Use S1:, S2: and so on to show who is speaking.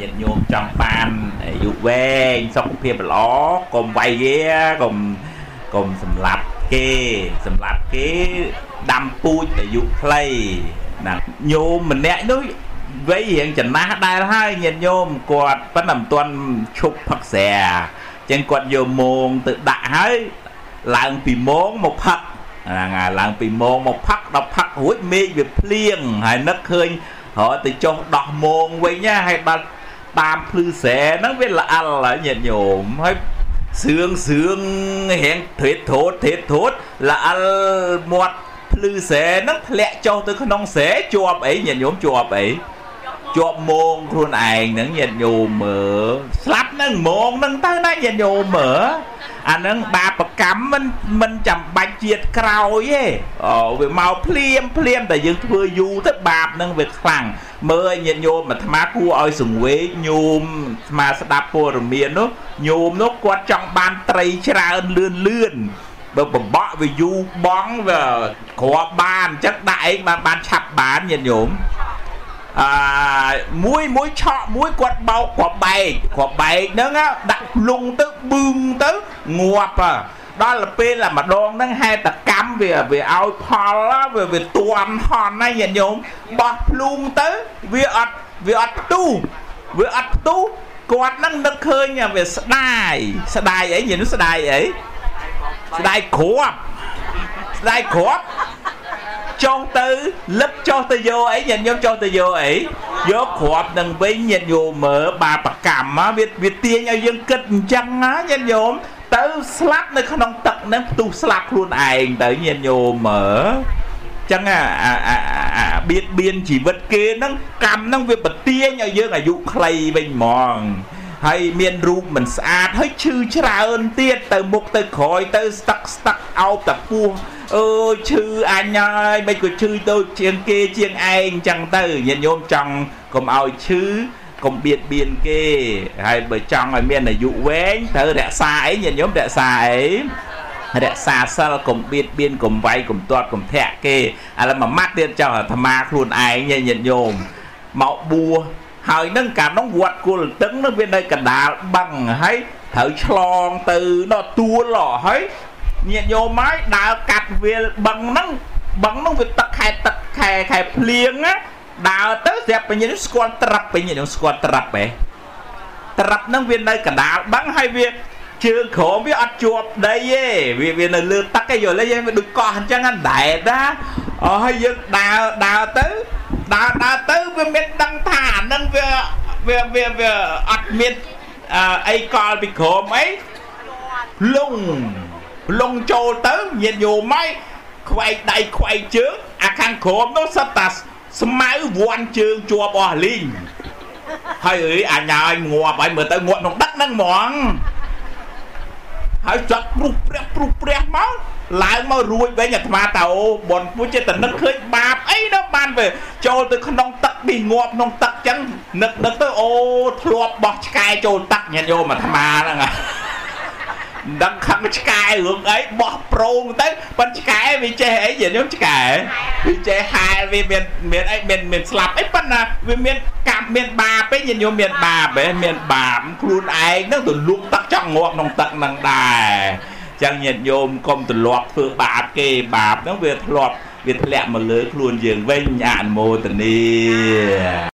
S1: ញាតិញោមចង់បានអាយុវែងសុខភាពល្អកុំវាយវាកុំកុំសម្លាប់គេសម្លាប់គេដាំពូជអាយុខ្លីណាញោមម្នាក់នោះវ័យរៀងចំណាស់ដែរហើយញាតិញោមគាត់ប៉ុន្តែមិនទាន់ឈប់ផឹកស្រាចឹងគាត់យកមងទៅដាក់ហើយឡើងពីមងមកផឹកហ្នឹងហើយឡើងពីមងមកផឹកដល់ផឹករួចមេឃវាភ្លៀងហើយនឹកឃើញរត់ទៅចុះដោះមងវិញណាហើយដល់ តាមភ្លឺស្រែហ្នឹងវាល្អិលហើយញាតិញោមហើយសឿងសឿងរៀងធេតធូតធេតធូតល្អិលមាត់ភ្លឺស្រែហ្នឹងធ្លាក់ចុះទៅក្នុងស្រែជាប់អីញាតិញោមជាប់អីជាប់មងខ្លួនឯងហ្នឹងញាតិញោមមើលស្លាប់នឹងមងហ្នឹងទៅណាញាតិញោមមើល អាហ្នឹងបាបកម្មមិនមិនចាំបាច់ជាតិក្រោយទេអូវាមកភ្លាមភ្លាមតែយើងធ្វើយូរទៅបាបហ្នឹងវាខ្លាំងមើលឲ្យញាតិញោមអាត្មាគួរឲ្យសង្វេគញោមអាត្មាស្ដាប់ព័ត៌មាននោះញោមនោះគាត់ចង់បានត្រីច្រើនលឿនលឿនបើបំបក់វាយូរបងវាគ្រាប់បានអញ្ចឹងដាក់អីបានបានឆាប់បានញាតិញោម អឺមួយមួយឆក់មួយគាត់បោកគ្រាប់បែកគ្រាប់បែកហ្នឹងដាក់ភ្លុងទៅប៊ឹងទៅងាប់ដល់ពេលតែម្ដងហ្នឹងហេតុកម្មវាវាឲ្យផលវាវាទួនហន់ណាញាតិញោមបោះភ្លុងទៅវាអត់វាអត់ផ្ទុះវាអត់ផ្ទុះគាត់ហ្នឹងនឹកឃើញវាស្ដាយស្ដាយអីញាតិស្ដាយអីស្ដាយគ្រាប់ស្ដាយគ្រាប់ ចុះទៅលឹបចុះទៅយកអីញាតិញោមចុះទៅយកអីយកគ្រាប់នឹងវិញញាតិញោមមើលបាបកម្មវាវាទាញឲ្យយើងគិតអញ្ចឹងណាញាតិញោមទៅស្លាប់នៅក្នុងទឹកនឹងផ្ទុះស្លាប់ខ្លួនឯងទៅញាតិញោមមើលចឹងអាបៀតបៀនជីវិតគេហ្នឹងកម្មហ្នឹងវាបទាញឲ្យយើងអាយុខ្លីវិញហ្មងហើយមានរូបមិនស្អាតហើយឈឺច្រើនទៀតទៅមុខទៅក្រោយទៅស្ទឹកស្ទឹកអោបតពោះ អើយឈឺអញហើយមិនក៏ឈឺដូចជាងគេជាងឯងអញ្ចឹងទៅញាតិញោមចង់កុំឲ្យឈឺកុំបៀតបៀនគេហើយបើចង់ឲ្យមានអាយុវែងត្រូវរក្សាអីញាតិញោមរក្សាអីរក្សាសិលកុំបៀតបៀនកុំវាយកុំទាត់កុំធាក់គេឥឡូវមួយម៉ាត់ទៀតចង់អាត្មាខ្លួនឯងញាតិញោមមកបួសហើយនឹងកាលនោះវត្តគុលតឹងនោះវានៅកណ្ដាលបឹងហើយត្រូវឆ្លងទៅដល់ទួលហើយ ញាតិញោមហើយដើរកាត់វាលបឹងហ្នឹងបឹងហ្នឹងវាទឹកខែទឹកខែខែភ្លៀងណាដើរទៅស្រាប់បញ្ញាស្គាល់ត្រាប់បញ្ញាស្គាល់ត្រាប់ហ៎ត្រាប់ហ្នឹងវានៅកណ្ដាលបឹងហើយវាជើងក្រោមវាអត់ជាប់ដីទេវាវានៅលើទឹកឯងយល់ទេវាដូចកោះអញ្ចឹងដែតណាអស់ហើយយើងដើរដើរទៅដើរដើរទៅវាមានដឹងថាអានឹងវាវាវាវាអត់មានអីកលពីក្រោមអីលង លងចូលទៅញាតយោម៉ៃខ្វែកដៃខ្វែកជើងអាខាងក្រោមនោះសិតតាស្មៅវាន់ជើងជាប់អស់លីងហើយអើយអញឲ្យងាប់ហើយមើលទៅងាប់ក្នុងទឹកហ្នឹងហ្មងហើយចាត់ព្រុសព្រះព្រុសព្រះមកឡើងមករួចវិញអាត្មាតើអូបនពុជចិត្តនឹកឃើញបាបអីនោះបានវាចូលទៅក្នុងទឹកនេះងាប់ក្នុងទឹកចឹងនឹកនឹកទៅអូធ្លាប់បោះឆ្កែចូលទឹកញាតិយោមអាត្មាហ្នឹង ដឹងខឹងឆ្កែរឿងអីបោះប្រងទៅប៉ុនឆ្កែវាចេះអីញាតិញោមឆ្កែវាចេះហែលវាមានមានអីមានមានស្លាប់អីប៉ុន្តែវាមានកម្មមានបាបឯងញាតិញោមមានបាបឯងមានបាបខ្លួនឯងហ្នឹងទៅលូកទឹកចង់ងាប់ក្នុងទឹកហ្នឹងដែរចឹងញាតិញោមកុំទលាប់ធ្វើបាបគេបាបហ្នឹងវាធ្លាប់វាធ្លាក់មកលើខ្លួនយើងវិញអនុមោទនី